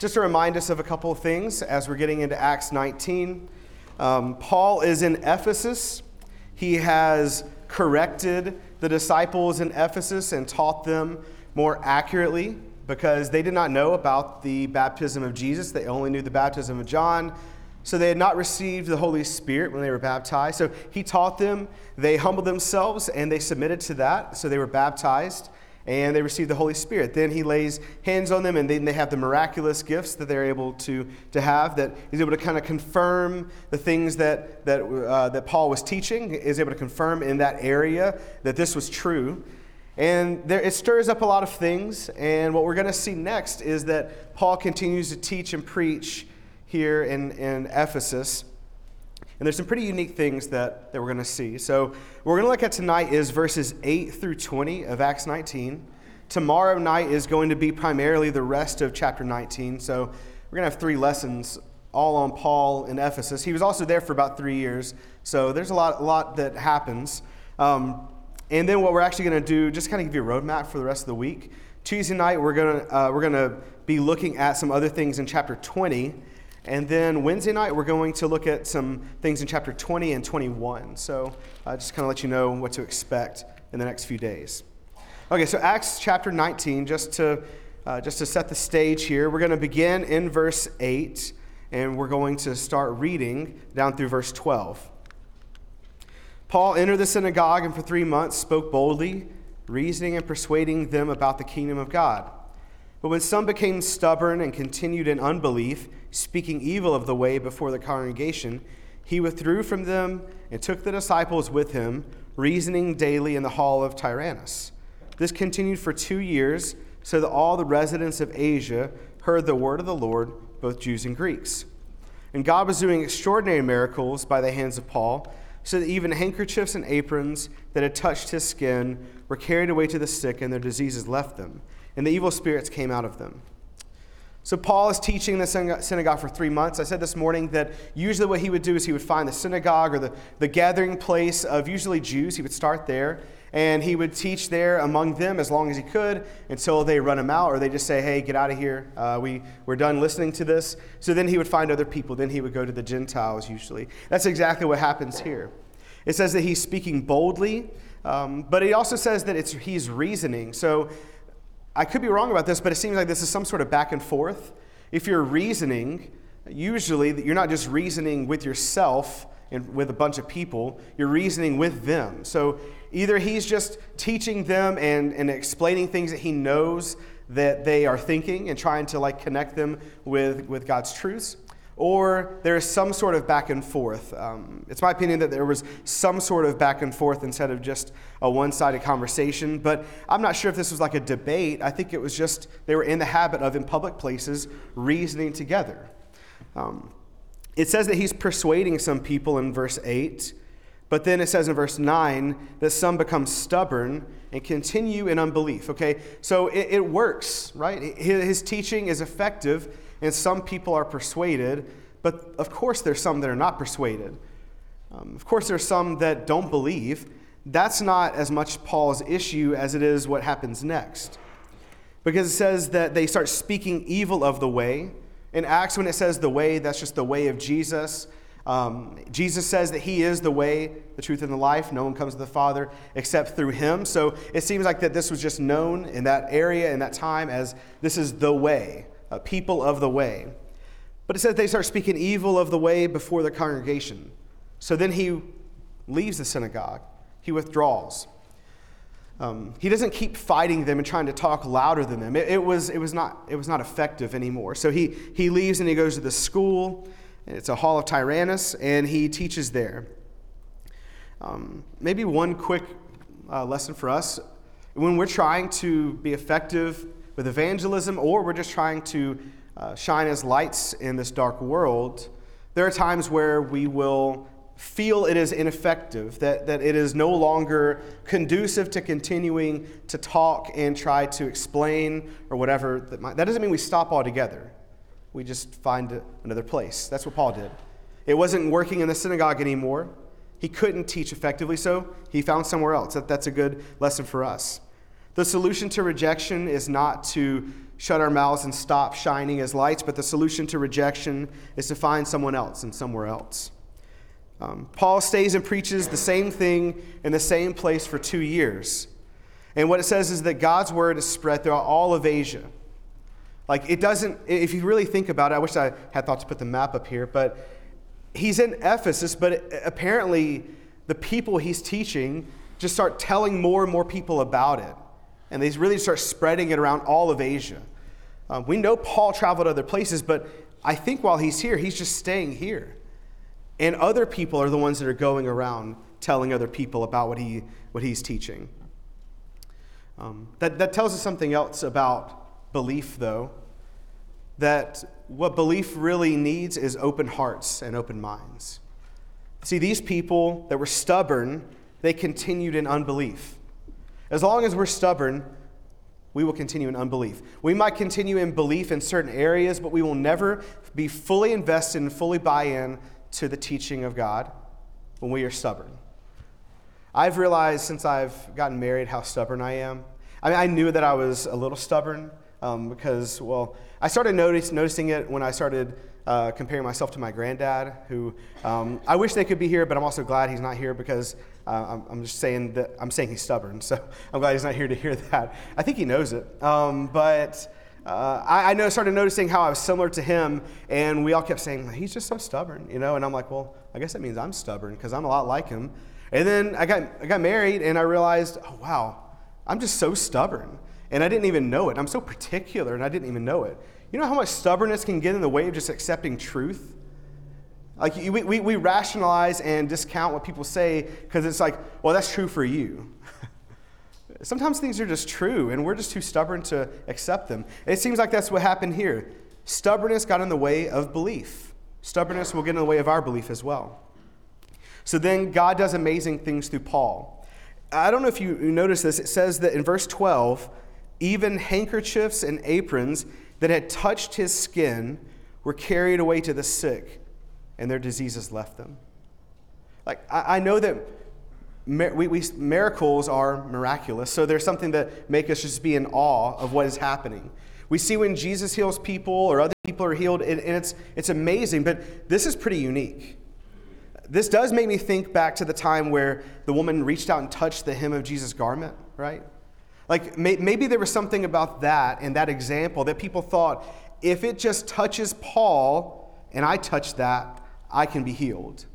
just to remind us of a couple of things as we're getting into Acts 19. Um, Paul is in Ephesus. He has corrected the disciples in Ephesus and taught them more accurately because they did not know about the baptism of Jesus. They only knew the baptism of John. So they had not received the Holy Spirit when they were baptized. So he taught them, they humbled themselves, and they submitted to that. So they were baptized and they receive the Holy Spirit. Then he lays hands on them, and then they have the miraculous gifts that they're able to, to have, that he's able to kind of confirm the things that, that, uh, that Paul was teaching, is able to confirm in that area that this was true. And there, it stirs up a lot of things, and what we're going to see next is that Paul continues to teach and preach here in, in Ephesus. And there's some pretty unique things that, that we're going to see. So, what we're going to look at tonight is verses 8 through 20 of Acts 19. Tomorrow night is going to be primarily the rest of chapter 19. So, we're going to have three lessons all on Paul in Ephesus. He was also there for about three years. So, there's a lot, a lot that happens. Um, and then, what we're actually going to do, just kind of give you a roadmap for the rest of the week. Tuesday night, we're going to, uh, we're going to be looking at some other things in chapter 20 and then Wednesday night, we're going to look at some things in chapter 20 and 21. So uh, just kind of let you know what to expect in the next few days. Okay, so Acts chapter 19, just to, uh, just to set the stage here, we're going to begin in verse 8, and we're going to start reading down through verse 12. Paul entered the synagogue and for three months spoke boldly, reasoning and persuading them about the kingdom of God. But when some became stubborn and continued in unbelief, speaking evil of the way before the congregation, he withdrew from them and took the disciples with him, reasoning daily in the hall of Tyrannus. This continued for two years, so that all the residents of Asia heard the word of the Lord, both Jews and Greeks. And God was doing extraordinary miracles by the hands of Paul, so that even handkerchiefs and aprons that had touched his skin were carried away to the sick, and their diseases left them and the evil spirits came out of them. So, Paul is teaching in the synagogue for three months. I said this morning that usually what he would do is he would find the synagogue or the, the gathering place of usually Jews. He would start there and he would teach there among them as long as he could until they run him out or they just say, hey, get out of here. Uh, we, we're done listening to this. So then he would find other people. Then he would go to the Gentiles usually. That's exactly what happens here. It says that he's speaking boldly, um, but it also says that it's, he's reasoning. So I could be wrong about this, but it seems like this is some sort of back and forth. If you're reasoning, usually you're not just reasoning with yourself and with a bunch of people, you're reasoning with them. So either he's just teaching them and, and explaining things that he knows that they are thinking and trying to like connect them with, with God's truths, or there is some sort of back and forth. Um, it's my opinion that there was some sort of back and forth instead of just a one sided conversation, but I'm not sure if this was like a debate. I think it was just they were in the habit of, in public places, reasoning together. Um, it says that he's persuading some people in verse 8, but then it says in verse 9 that some become stubborn and continue in unbelief. Okay, so it, it works, right? His, his teaching is effective and some people are persuaded, but of course there's some that are not persuaded. Um, of course, there's some that don't believe. That's not as much Paul's issue as it is what happens next. Because it says that they start speaking evil of the way. In Acts, when it says the way, that's just the way of Jesus. Um, Jesus says that He is the way, the truth, and the life. No one comes to the Father except through Him. So it seems like that this was just known in that area, in that time, as this is the way uh, people of the way. But it says they start speaking evil of the way before the congregation. So then he leaves the synagogue, he withdraws. Um, he doesn't keep fighting them and trying to talk louder than them. It, it, was, it, was, not, it was not effective anymore. So he, he leaves and he goes to the school. It's a hall of Tyrannus, and he teaches there. Um, maybe one quick uh, lesson for us when we're trying to be effective with evangelism or we're just trying to uh, shine as lights in this dark world, there are times where we will feel it is ineffective, that, that it is no longer conducive to continuing to talk and try to explain or whatever. That, might, that doesn't mean we stop altogether. We just find another place. That's what Paul did. It wasn't working in the synagogue anymore. He couldn't teach effectively, so he found somewhere else. That, that's a good lesson for us. The solution to rejection is not to shut our mouths and stop shining as lights, but the solution to rejection is to find someone else and somewhere else. Um, Paul stays and preaches the same thing in the same place for two years. And what it says is that God's word is spread throughout all of Asia. Like, it doesn't, if you really think about it, I wish I had thought to put the map up here, but he's in Ephesus, but apparently the people he's teaching just start telling more and more people about it. And they really start spreading it around all of Asia. Um, we know Paul traveled to other places, but I think while he's here, he's just staying here. And other people are the ones that are going around telling other people about what, he, what he's teaching. Um, that, that tells us something else about belief, though. That what belief really needs is open hearts and open minds. See, these people that were stubborn, they continued in unbelief. As long as we're stubborn, we will continue in unbelief. We might continue in belief in certain areas, but we will never be fully invested and fully buy in to the teaching of God when we are stubborn. I've realized since I've gotten married how stubborn I am. I mean, I knew that I was a little stubborn um, because, well, I started notice, noticing it when I started uh, comparing myself to my granddad, who um, I wish they could be here, but I'm also glad he's not here because uh, I'm, I'm, just saying that I'm saying he's stubborn. So I'm glad he's not here to hear that. I think he knows it. Um, but uh, I, I know, started noticing how I was similar to him, and we all kept saying, he's just so stubborn, you know? And I'm like, well, I guess that means I'm stubborn because I'm a lot like him. And then I got, I got married, and I realized, oh, wow, I'm just so stubborn. And I didn't even know it. I'm so particular, and I didn't even know it. You know how much stubbornness can get in the way of just accepting truth? Like, we, we, we rationalize and discount what people say because it's like, well, that's true for you. Sometimes things are just true, and we're just too stubborn to accept them. It seems like that's what happened here. Stubbornness got in the way of belief. Stubbornness will get in the way of our belief as well. So then God does amazing things through Paul. I don't know if you notice this. It says that in verse 12, even handkerchiefs and aprons that had touched his skin were carried away to the sick, and their diseases left them. Like, I, I know that we, we, miracles are miraculous, so there's something that make us just be in awe of what is happening. We see when Jesus heals people or other people are healed, and, and it's, it's amazing, but this is pretty unique. This does make me think back to the time where the woman reached out and touched the hem of Jesus' garment, right? Like may, maybe there was something about that and that example that people thought, if it just touches Paul and I touch that, I can be healed.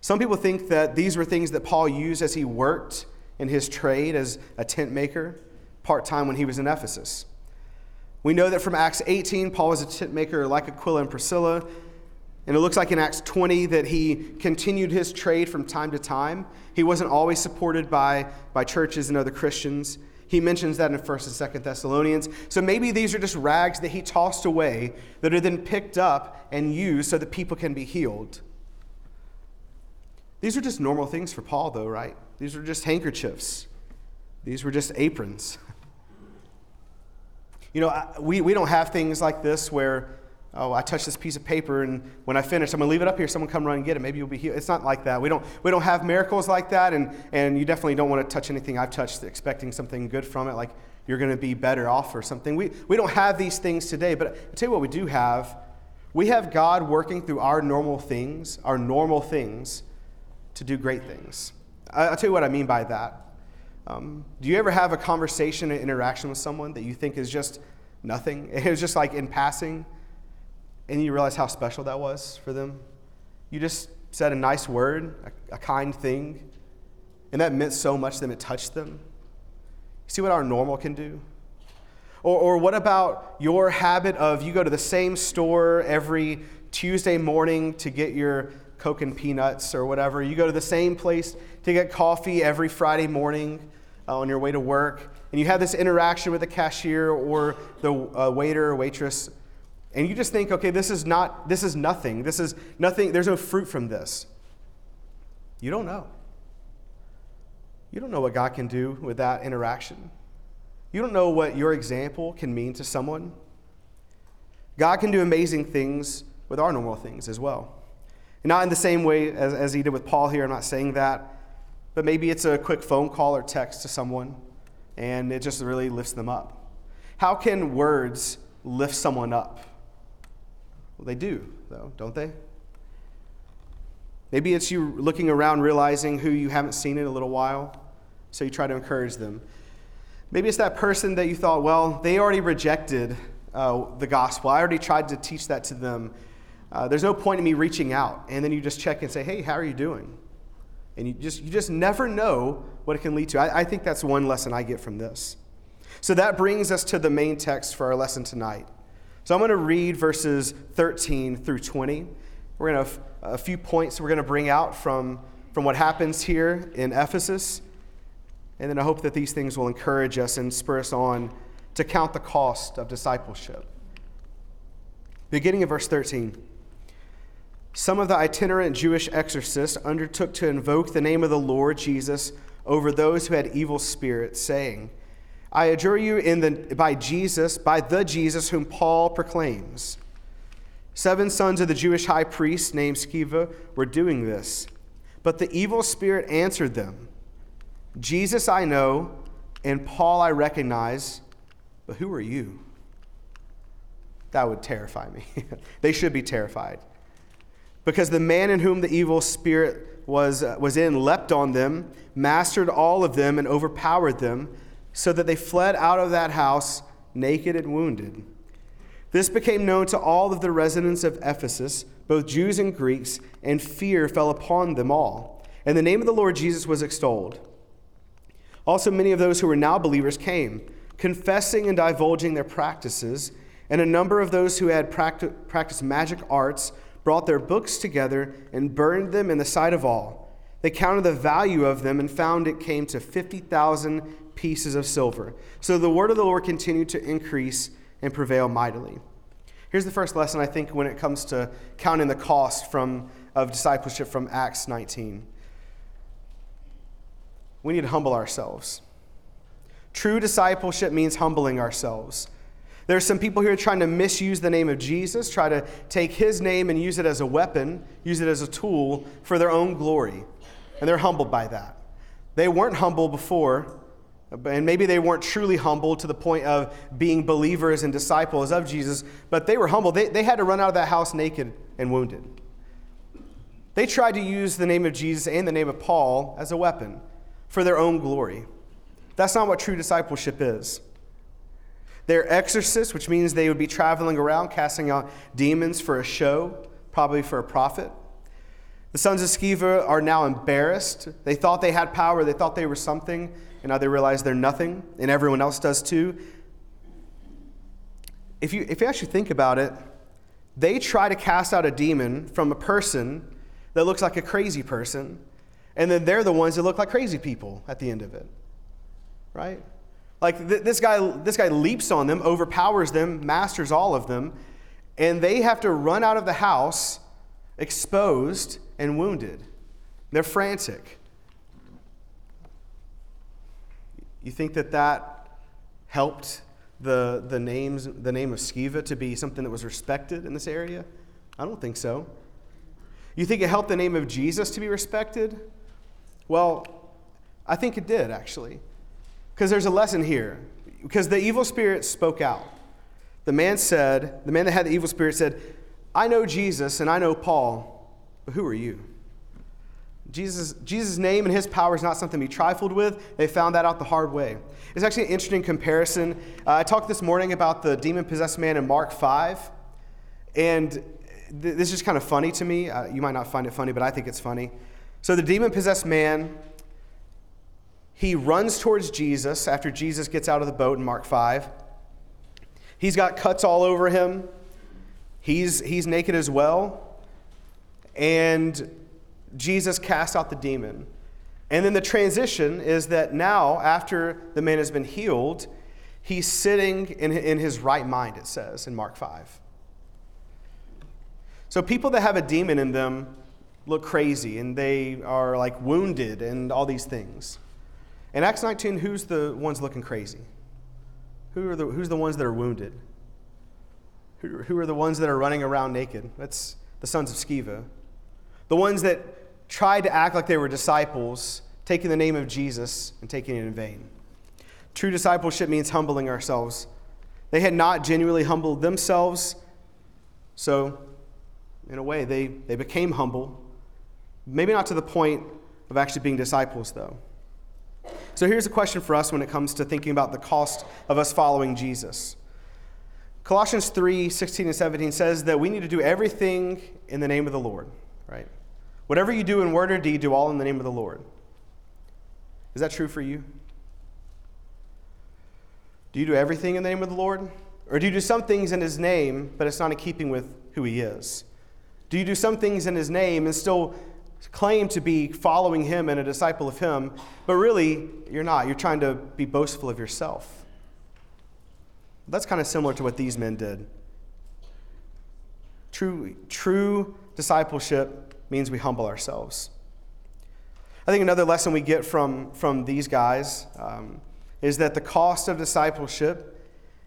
Some people think that these were things that Paul used as he worked in his trade as a tent maker, part time when he was in Ephesus. We know that from Acts 18, Paul was a tent maker like Aquila and Priscilla. And it looks like in Acts 20 that he continued his trade from time to time. He wasn't always supported by, by churches and other Christians. He mentions that in 1st and 2nd Thessalonians. So maybe these are just rags that he tossed away that are then picked up and used so that people can be healed. These are just normal things for Paul, though, right? These were just handkerchiefs, these were just aprons. You know, we, we don't have things like this where, oh, I touch this piece of paper and when I finish, I'm going to leave it up here. Someone come run and get it. Maybe you'll be healed. It's not like that. We don't, we don't have miracles like that. And, and you definitely don't want to touch anything I've touched expecting something good from it, like you're going to be better off or something. We, we don't have these things today. But I'll tell you what we do have. We have God working through our normal things, our normal things, to do great things. I'll tell you what I mean by that. Um, do you ever have a conversation, an interaction with someone that you think is just nothing? It was just like in passing, and you realize how special that was for them? You just said a nice word, a, a kind thing, and that meant so much to them, it touched them. See what our normal can do? Or, or what about your habit of you go to the same store every Tuesday morning to get your Coke and peanuts or whatever. You go to the same place to get coffee every Friday morning uh, on your way to work, and you have this interaction with the cashier or the uh, waiter or waitress, and you just think, okay, this is not, this is nothing. This is nothing. There's no fruit from this. You don't know. You don't know what God can do with that interaction. You don't know what your example can mean to someone. God can do amazing things with our normal things as well. Not in the same way as, as he did with Paul here, I'm not saying that, but maybe it's a quick phone call or text to someone and it just really lifts them up. How can words lift someone up? Well, they do, though, don't they? Maybe it's you looking around realizing who you haven't seen in a little while, so you try to encourage them. Maybe it's that person that you thought, well, they already rejected uh, the gospel. I already tried to teach that to them. Uh, there's no point in me reaching out. And then you just check and say, hey, how are you doing? And you just, you just never know what it can lead to. I, I think that's one lesson I get from this. So that brings us to the main text for our lesson tonight. So I'm going to read verses 13 through 20. We're going to have a few points we're going to bring out from, from what happens here in Ephesus. And then I hope that these things will encourage us and spur us on to count the cost of discipleship. Beginning of verse 13. Some of the itinerant Jewish exorcists undertook to invoke the name of the Lord Jesus over those who had evil spirits, saying, I adjure you in the, by Jesus, by the Jesus whom Paul proclaims. Seven sons of the Jewish high priest named Sceva were doing this. But the evil spirit answered them Jesus I know, and Paul I recognize, but who are you? That would terrify me. they should be terrified. Because the man in whom the evil spirit was, uh, was in leapt on them, mastered all of them, and overpowered them, so that they fled out of that house naked and wounded. This became known to all of the residents of Ephesus, both Jews and Greeks, and fear fell upon them all. And the name of the Lord Jesus was extolled. Also, many of those who were now believers came, confessing and divulging their practices, and a number of those who had practiced magic arts brought their books together and burned them in the sight of all. They counted the value of them and found it came to 50,000 pieces of silver. So the word of the Lord continued to increase and prevail mightily. Here's the first lesson, I think, when it comes to counting the cost from, of discipleship from Acts 19. We need to humble ourselves. True discipleship means humbling ourselves. There are some people here trying to misuse the name of Jesus, try to take his name and use it as a weapon, use it as a tool for their own glory. And they're humbled by that. They weren't humble before, and maybe they weren't truly humble to the point of being believers and disciples of Jesus, but they were humble. They, they had to run out of that house naked and wounded. They tried to use the name of Jesus and the name of Paul as a weapon for their own glory. That's not what true discipleship is. They're exorcists, which means they would be traveling around casting out demons for a show, probably for a profit. The sons of Sceva are now embarrassed. They thought they had power, they thought they were something, and now they realize they're nothing, and everyone else does too. If you, if you actually think about it, they try to cast out a demon from a person that looks like a crazy person, and then they're the ones that look like crazy people at the end of it. Right? Like th- this guy, this guy leaps on them, overpowers them, masters all of them, and they have to run out of the house exposed and wounded. They're frantic. You think that that helped the, the, names, the name of Sceva to be something that was respected in this area? I don't think so. You think it helped the name of Jesus to be respected? Well, I think it did, actually. Because there's a lesson here. Because the evil spirit spoke out. The man said, the man that had the evil spirit said, I know Jesus and I know Paul, but who are you? Jesus, Jesus' name and his power is not something to be trifled with. They found that out the hard way. It's actually an interesting comparison. Uh, I talked this morning about the demon possessed man in Mark 5. And th- this is kind of funny to me. Uh, you might not find it funny, but I think it's funny. So the demon possessed man he runs towards Jesus after Jesus gets out of the boat in Mark 5. He's got cuts all over him. He's, he's naked as well. And Jesus casts out the demon. And then the transition is that now, after the man has been healed, he's sitting in, in his right mind, it says in Mark 5. So people that have a demon in them look crazy and they are like wounded and all these things. In Acts 19, who's the ones looking crazy? Who are the, who's the ones that are wounded? Who, who are the ones that are running around naked? That's the sons of Sceva. The ones that tried to act like they were disciples, taking the name of Jesus and taking it in vain. True discipleship means humbling ourselves. They had not genuinely humbled themselves. So, in a way, they, they became humble. Maybe not to the point of actually being disciples, though. So, here's a question for us when it comes to thinking about the cost of us following Jesus. Colossians 3 16 and 17 says that we need to do everything in the name of the Lord, right? Whatever you do in word or deed, do all in the name of the Lord. Is that true for you? Do you do everything in the name of the Lord? Or do you do some things in His name, but it's not in keeping with who He is? Do you do some things in His name and still claim to be following Him and a disciple of Him, but really you're not? You're trying to be boastful of yourself. That's kind of similar to what these men did. True, true discipleship means we humble ourselves. I think another lesson we get from, from these guys um, is that the cost of discipleship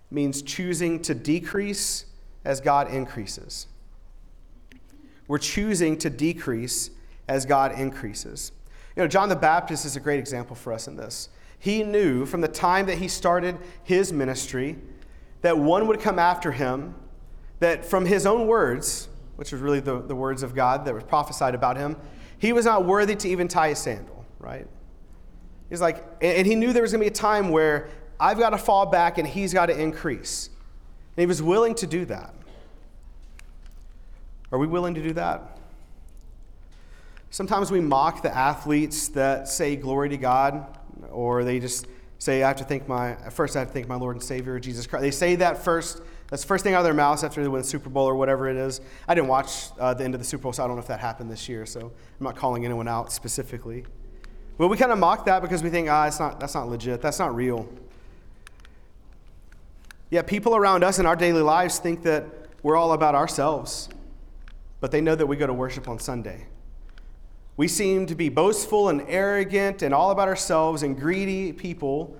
means choosing to decrease as God increases. We're choosing to decrease as God increases. You know, John the Baptist is a great example for us in this. He knew from the time that he started his ministry that one would come after him, that from his own words, which was really the, the words of God that was prophesied about him, he was not worthy to even tie a sandal, right? He's like, and he knew there was going to be a time where I've got to fall back and he's got to increase. And he was willing to do that. Are we willing to do that? Sometimes we mock the athletes that say glory to God, or they just say, I have to thank my, first I have to thank my Lord and Savior, Jesus Christ. They say that first. That's the first thing out of their mouths after they win the Super Bowl or whatever it is. I didn't watch uh, the end of the Super Bowl, so I don't know if that happened this year, so I'm not calling anyone out specifically. But we kind of mock that because we think, ah, it's not, that's not legit. That's not real. Yet people around us in our daily lives think that we're all about ourselves, but they know that we go to worship on Sunday. We seem to be boastful and arrogant and all about ourselves and greedy people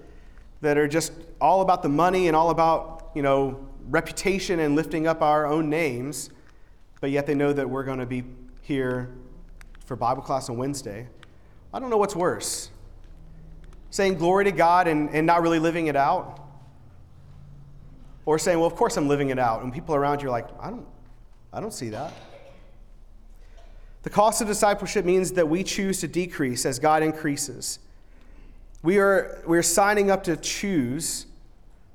that are just all about the money and all about, you know, reputation and lifting up our own names, but yet they know that we're going to be here for Bible class on Wednesday. I don't know what's worse saying glory to God and, and not really living it out, or saying, well, of course I'm living it out, and people around you are like, I don't, I don't see that. The cost of discipleship means that we choose to decrease as God increases. We are, we are signing up to choose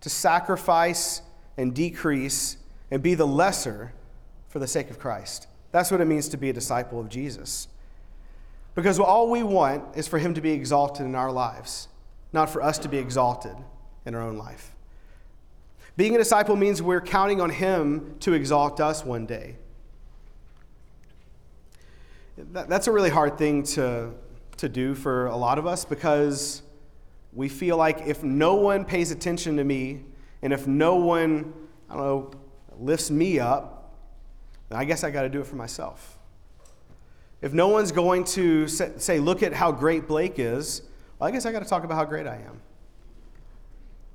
to sacrifice and decrease and be the lesser for the sake of Christ. That's what it means to be a disciple of Jesus. Because all we want is for him to be exalted in our lives, not for us to be exalted in our own life. Being a disciple means we're counting on him to exalt us one day that's a really hard thing to, to do for a lot of us because we feel like if no one pays attention to me and if no one, I don't know, lifts me up, then I guess I got to do it for myself. If no one's going to say, look at how great Blake is, well, I guess I got to talk about how great I am.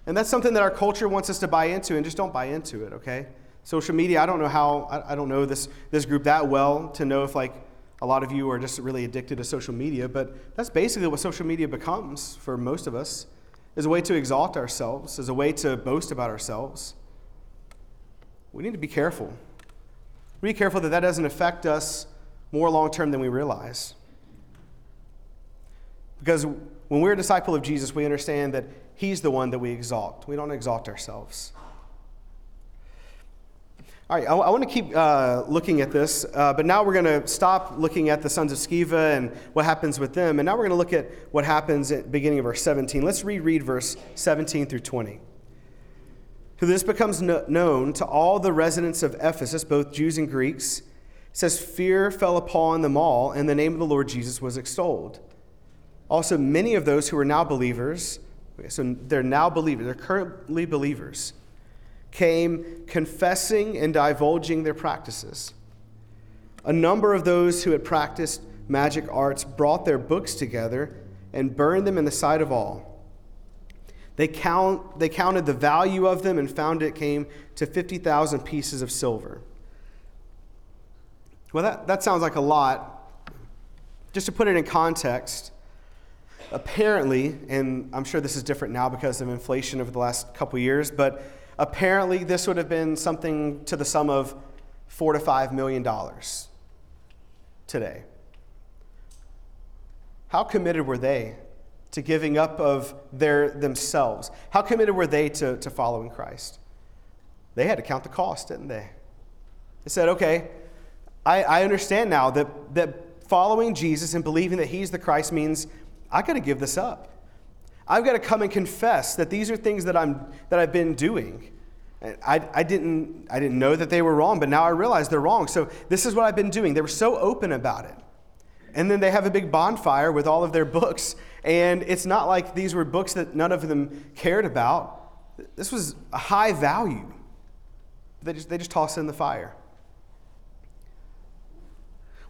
And that's something that our culture wants us to buy into, and just don't buy into it, okay? Social media, I don't know how, I, don't know this, this group that well to know if, like, a lot of you are just really addicted to social media, but that's basically what social media becomes for most of us is a way to exalt ourselves, as a way to boast about ourselves. We need to be careful. Be careful that that doesn't affect us more long term than we realize. Because when we're a disciple of Jesus, we understand that He's the one that we exalt. We don't exalt ourselves. All right, I, I want to keep uh, looking at this, uh, but now we're going to stop looking at the sons of Sceva and what happens with them, and now we're going to look at what happens at beginning of verse 17. Let's reread verse 17 through 20. Who this becomes no- known to all the residents of Ephesus, both Jews and Greeks, it says, Fear fell upon them all, and the name of the Lord Jesus was extolled. Also, many of those who are now believers, so they're now believers, they're currently believers came confessing and divulging their practices. A number of those who had practiced magic arts brought their books together and burned them in the sight of all. They, count, they counted the value of them and found it came to 50,000 pieces of silver. Well, that, that sounds like a lot. Just to put it in context, apparently, and I'm sure this is different now because of inflation over the last couple years, but apparently this would have been something to the sum of four to five million dollars today. How committed were they to giving up of their themselves? How committed were they to, to following Christ? They had to count the cost, didn't they? They said, okay, I, I understand now that, that following Jesus and believing that he's the Christ means I got to give this up. I've got to come and confess that these are things that, I'm, that I've been doing. I, I, didn't, I didn't know that they were wrong, but now I realize they're wrong. So this is what I've been doing. They were so open about it. And then they have a big bonfire with all of their books. And it's not like these were books that none of them cared about. This was a high value. They just, they just toss it in the fire.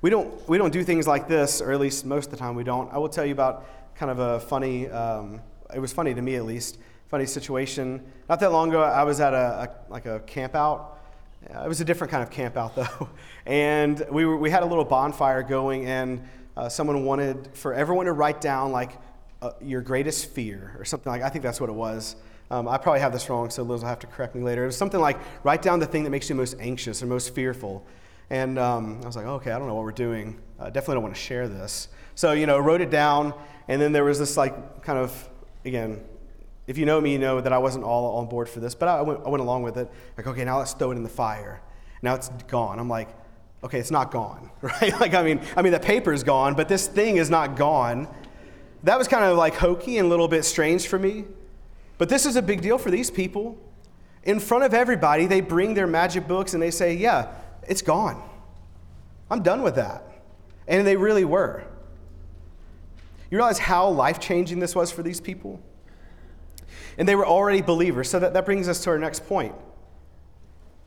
We don't, we don't do things like this, or at least most of the time we don't. I will tell you about kind of a funny, um, it was funny to me at least, funny situation. Not that long ago, I was at a, a like a camp out. It was a different kind of camp out though. And we, were, we had a little bonfire going, and uh, someone wanted for everyone to write down like uh, your greatest fear or something like I think that's what it was. Um, I probably have this wrong, so Liz will have to correct me later. It was something like write down the thing that makes you most anxious or most fearful. And um, I was like, okay, I don't know what we're doing. I definitely don't want to share this. So, you know, wrote it down. And then there was this, like, kind of, again, if you know me, you know that I wasn't all on board for this, but I went, I went along with it. Like, okay, now let's throw it in the fire. Now it's gone. I'm like, okay, it's not gone, right? like, I mean, I mean, the paper's gone, but this thing is not gone. That was kind of like hokey and a little bit strange for me. But this is a big deal for these people. In front of everybody, they bring their magic books and they say, yeah, it's gone. I'm done with that. And they really were. You realize how life changing this was for these people? And they were already believers. So that, that brings us to our next point.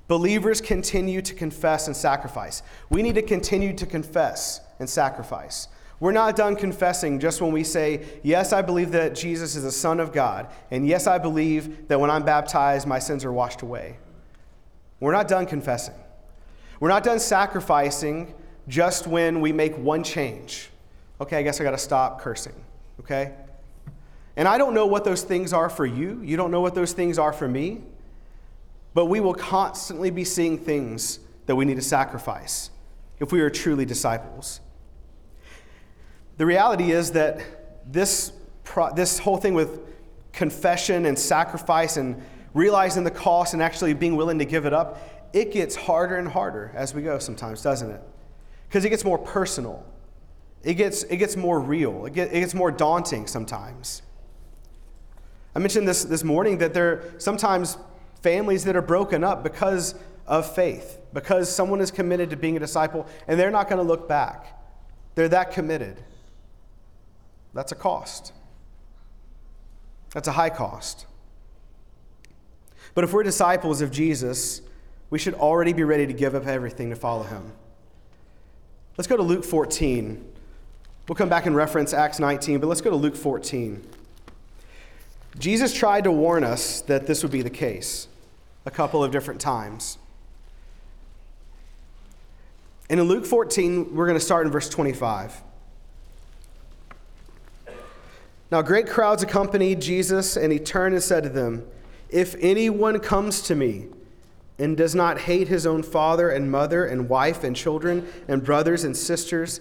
Believers continue to confess and sacrifice. We need to continue to confess and sacrifice. We're not done confessing just when we say, Yes, I believe that Jesus is the Son of God. And yes, I believe that when I'm baptized, my sins are washed away. We're not done confessing. We're not done sacrificing just when we make one change. Okay, I guess I got to stop cursing. Okay? And I don't know what those things are for you. You don't know what those things are for me. But we will constantly be seeing things that we need to sacrifice if we are truly disciples. The reality is that this, pro- this whole thing with confession and sacrifice and realizing the cost and actually being willing to give it up it gets harder and harder as we go sometimes, doesn't it? Because it gets more personal. It gets, it gets more real. It, get, it gets more daunting sometimes. I mentioned this this morning that there are sometimes families that are broken up because of faith, because someone is committed to being a disciple and they're not going to look back. They're that committed. That's a cost. That's a high cost. But if we're disciples of Jesus, we should already be ready to give up everything to follow him. Let's go to Luke 14. We'll come back and reference Acts 19, but let's go to Luke 14. Jesus tried to warn us that this would be the case a couple of different times. And in Luke 14, we're going to start in verse 25. Now, great crowds accompanied Jesus, and he turned and said to them, If anyone comes to me and does not hate his own father and mother and wife and children and brothers and sisters,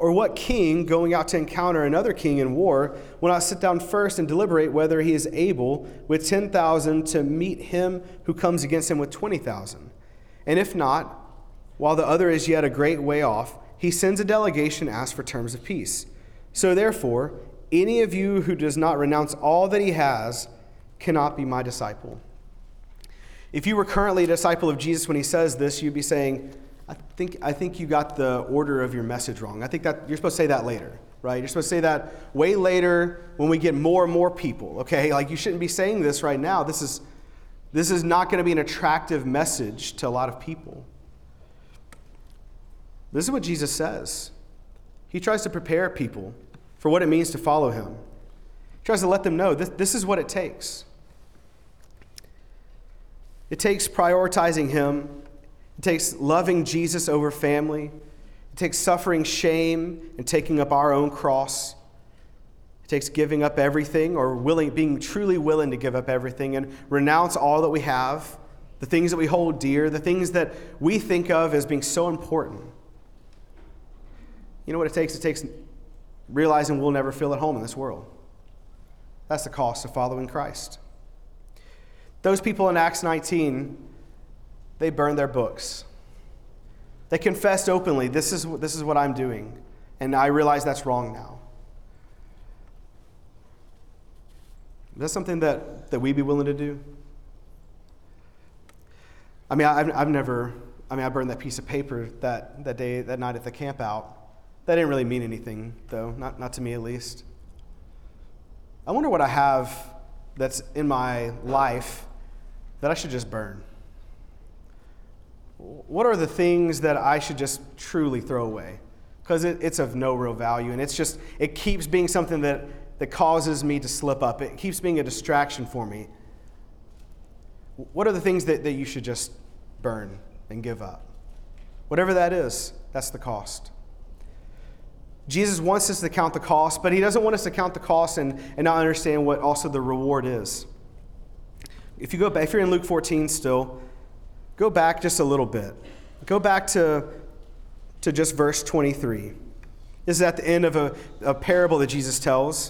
Or what king, going out to encounter another king in war, will not sit down first and deliberate whether he is able with 10,000 to meet him who comes against him with 20,000? And if not, while the other is yet a great way off, he sends a delegation to ask for terms of peace. So therefore, any of you who does not renounce all that he has cannot be my disciple. If you were currently a disciple of Jesus when he says this, you'd be saying, I think, I think you got the order of your message wrong. I think that you're supposed to say that later, right? You're supposed to say that way later when we get more and more people, okay? Like you shouldn't be saying this right now. This is, this is not going to be an attractive message to a lot of people. This is what Jesus says. He tries to prepare people for what it means to follow him. He tries to let them know this, this is what it takes. It takes prioritizing him, it takes loving Jesus over family, it takes suffering shame and taking up our own cross. It takes giving up everything or willing, being truly willing to give up everything and renounce all that we have, the things that we hold dear, the things that we think of as being so important. You know what it takes? It takes realizing we'll never feel at home in this world. That's the cost of following Christ. Those people in Acts 19, they burned their books. They confessed openly, this is, this is what I'm doing. And I realize that's wrong now. Is that something that, that we be willing to do? I mean, I've, I've never, I mean, I burned that piece of paper that, that day, that night at the camp out. That didn't really mean anything, though, not, not to me at least. I wonder what I have that's in my life that I should just burn. What are the things that I should just truly throw away? Because it, it's of no real value, and it's just, it keeps being something that, that causes me to slip up. It keeps being a distraction for me. What are the things that, that you should just burn and give up? Whatever that is, that's the cost. Jesus wants us to count the cost, but he doesn't want us to count the cost and, and not understand what also the reward is. If you go back, if you're in Luke 14 still, go back just a little bit. Go back to, to just verse 23. This is at the end of a, a parable that Jesus tells.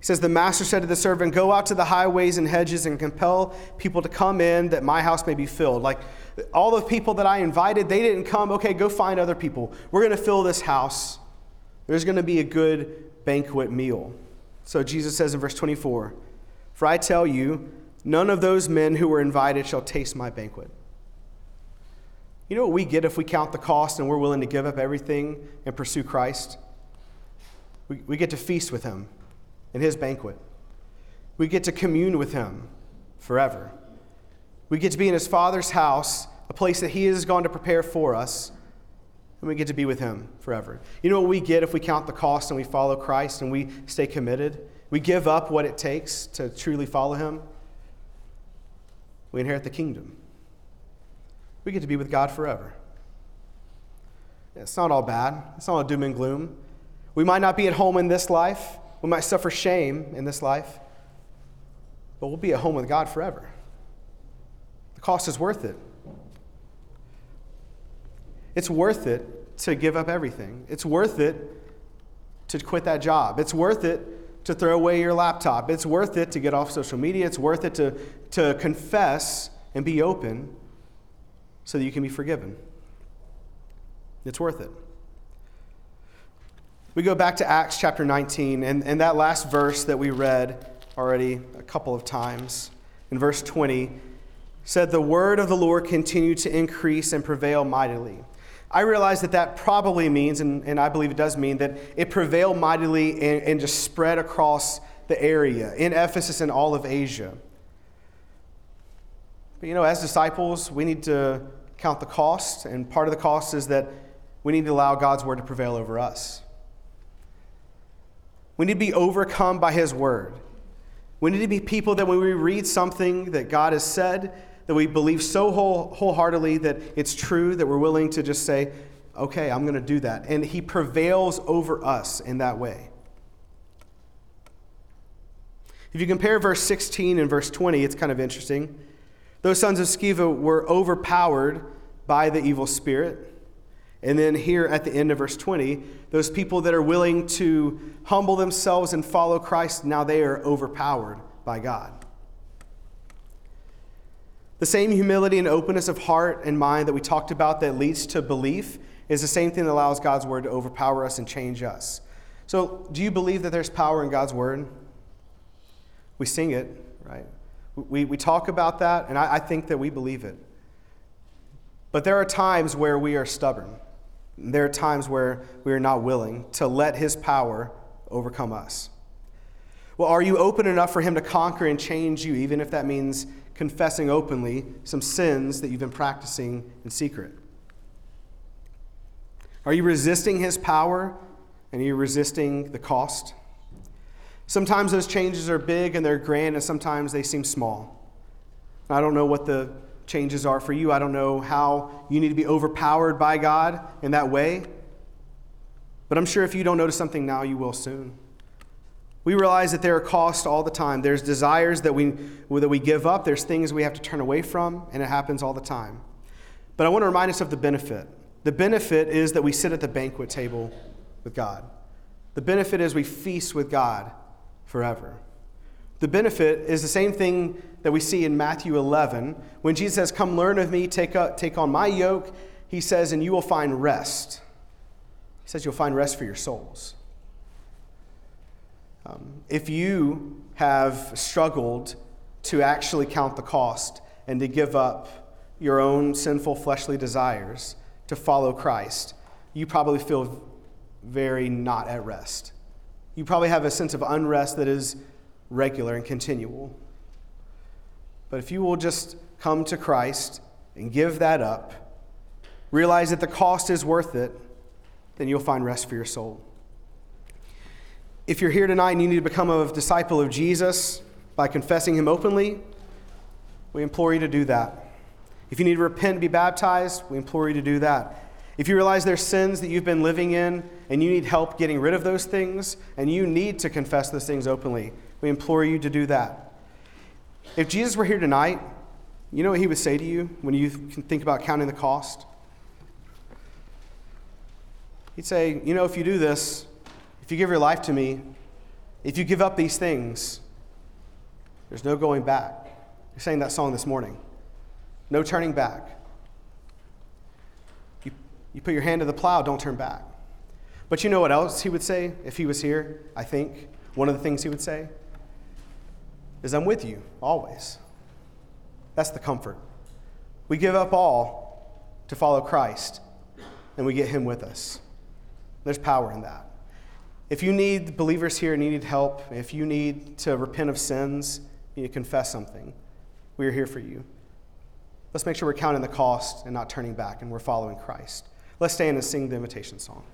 He says, The master said to the servant, Go out to the highways and hedges and compel people to come in that my house may be filled. Like all the people that I invited, they didn't come. Okay, go find other people. We're going to fill this house. There's going to be a good banquet meal. So Jesus says in verse 24, For I tell you, none of those men who were invited shall taste my banquet. You know what we get if we count the cost and we're willing to give up everything and pursue Christ? We, we get to feast with him in his banquet. We get to commune with him forever. We get to be in his Father's house, a place that he has gone to prepare for us and we get to be with him forever. You know what we get if we count the cost and we follow Christ and we stay committed? We give up what it takes to truly follow him. We inherit the kingdom. We get to be with God forever. It's not all bad. It's not all doom and gloom. We might not be at home in this life. We might suffer shame in this life. But we'll be at home with God forever. The cost is worth it. It's worth it to give up everything. It's worth it to quit that job. It's worth it to throw away your laptop. It's worth it to get off social media. It's worth it to, to confess and be open so that you can be forgiven. It's worth it. We go back to Acts chapter 19, and, and that last verse that we read already a couple of times, in verse 20, said, The word of the Lord continued to increase and prevail mightily. I realize that that probably means, and, and I believe it does mean, that it prevailed mightily and, and just spread across the area in Ephesus and all of Asia. But you know, as disciples, we need to count the cost, and part of the cost is that we need to allow God's word to prevail over us. We need to be overcome by his word. We need to be people that when we read something that God has said, that we believe so whole, wholeheartedly that it's true that we're willing to just say, okay, I'm going to do that. And he prevails over us in that way. If you compare verse 16 and verse 20, it's kind of interesting. Those sons of Sceva were overpowered by the evil spirit. And then here at the end of verse 20, those people that are willing to humble themselves and follow Christ, now they are overpowered by God. The same humility and openness of heart and mind that we talked about that leads to belief is the same thing that allows God's word to overpower us and change us. So, do you believe that there's power in God's word? We sing it, right? We, we talk about that, and I, I think that we believe it. But there are times where we are stubborn. There are times where we are not willing to let His power overcome us. Well, are you open enough for Him to conquer and change you, even if that means confessing openly some sins that you've been practicing in secret. Are you resisting his power and are you resisting the cost? Sometimes those changes are big and they're grand, and sometimes they seem small. I don't know what the changes are for you. I don't know how you need to be overpowered by God in that way. But I'm sure if you don't notice something now, you will soon. We realize that there are costs all the time. There's desires that we, that we give up, there's things we have to turn away from, and it happens all the time. But I want to remind us of the benefit. The benefit is that we sit at the banquet table with God. The benefit is we feast with God forever. The benefit is the same thing that we see in Matthew 11 when Jesus says, Come learn of me, take, up, take on my yoke. He says, And you will find rest. He says, You'll find rest for your souls. Um, if you have struggled to actually count the cost and to give up your own sinful fleshly desires to follow Christ, you probably feel very not at rest you probably have a sense of unrest that is regular and continual. But if you will just come to Christ and give that up, realize that the cost is worth it, then you'll find rest for your soul. If you're here tonight and you need to become a disciple of Jesus by confessing him openly, we implore you to do that. If you need to repent and be baptized, we implore you to do that. If you realize there's sins that you've been living in and you need help getting rid of those things and you need to confess those things openly, we implore you to do that. If Jesus were here tonight, you know what he would say to you when you think about counting the cost? He'd say, You know, if you do this, if you give your life to me, if you give up these things, there's no going back. You're saying that song this morning. No turning back. You put your hand to the plow, don't turn back. But you know what else he would say if he was here? I think one of the things he would say is, I'm with you always. That's the comfort. We give up all to follow Christ, and we get him with us. There's power in that. If you need believers here and you need help, if you need to repent of sins, you need to confess something, we are here for you. Let's make sure we're counting the cost and not turning back, and we're following Christ. Let's stand and sing the invitation song.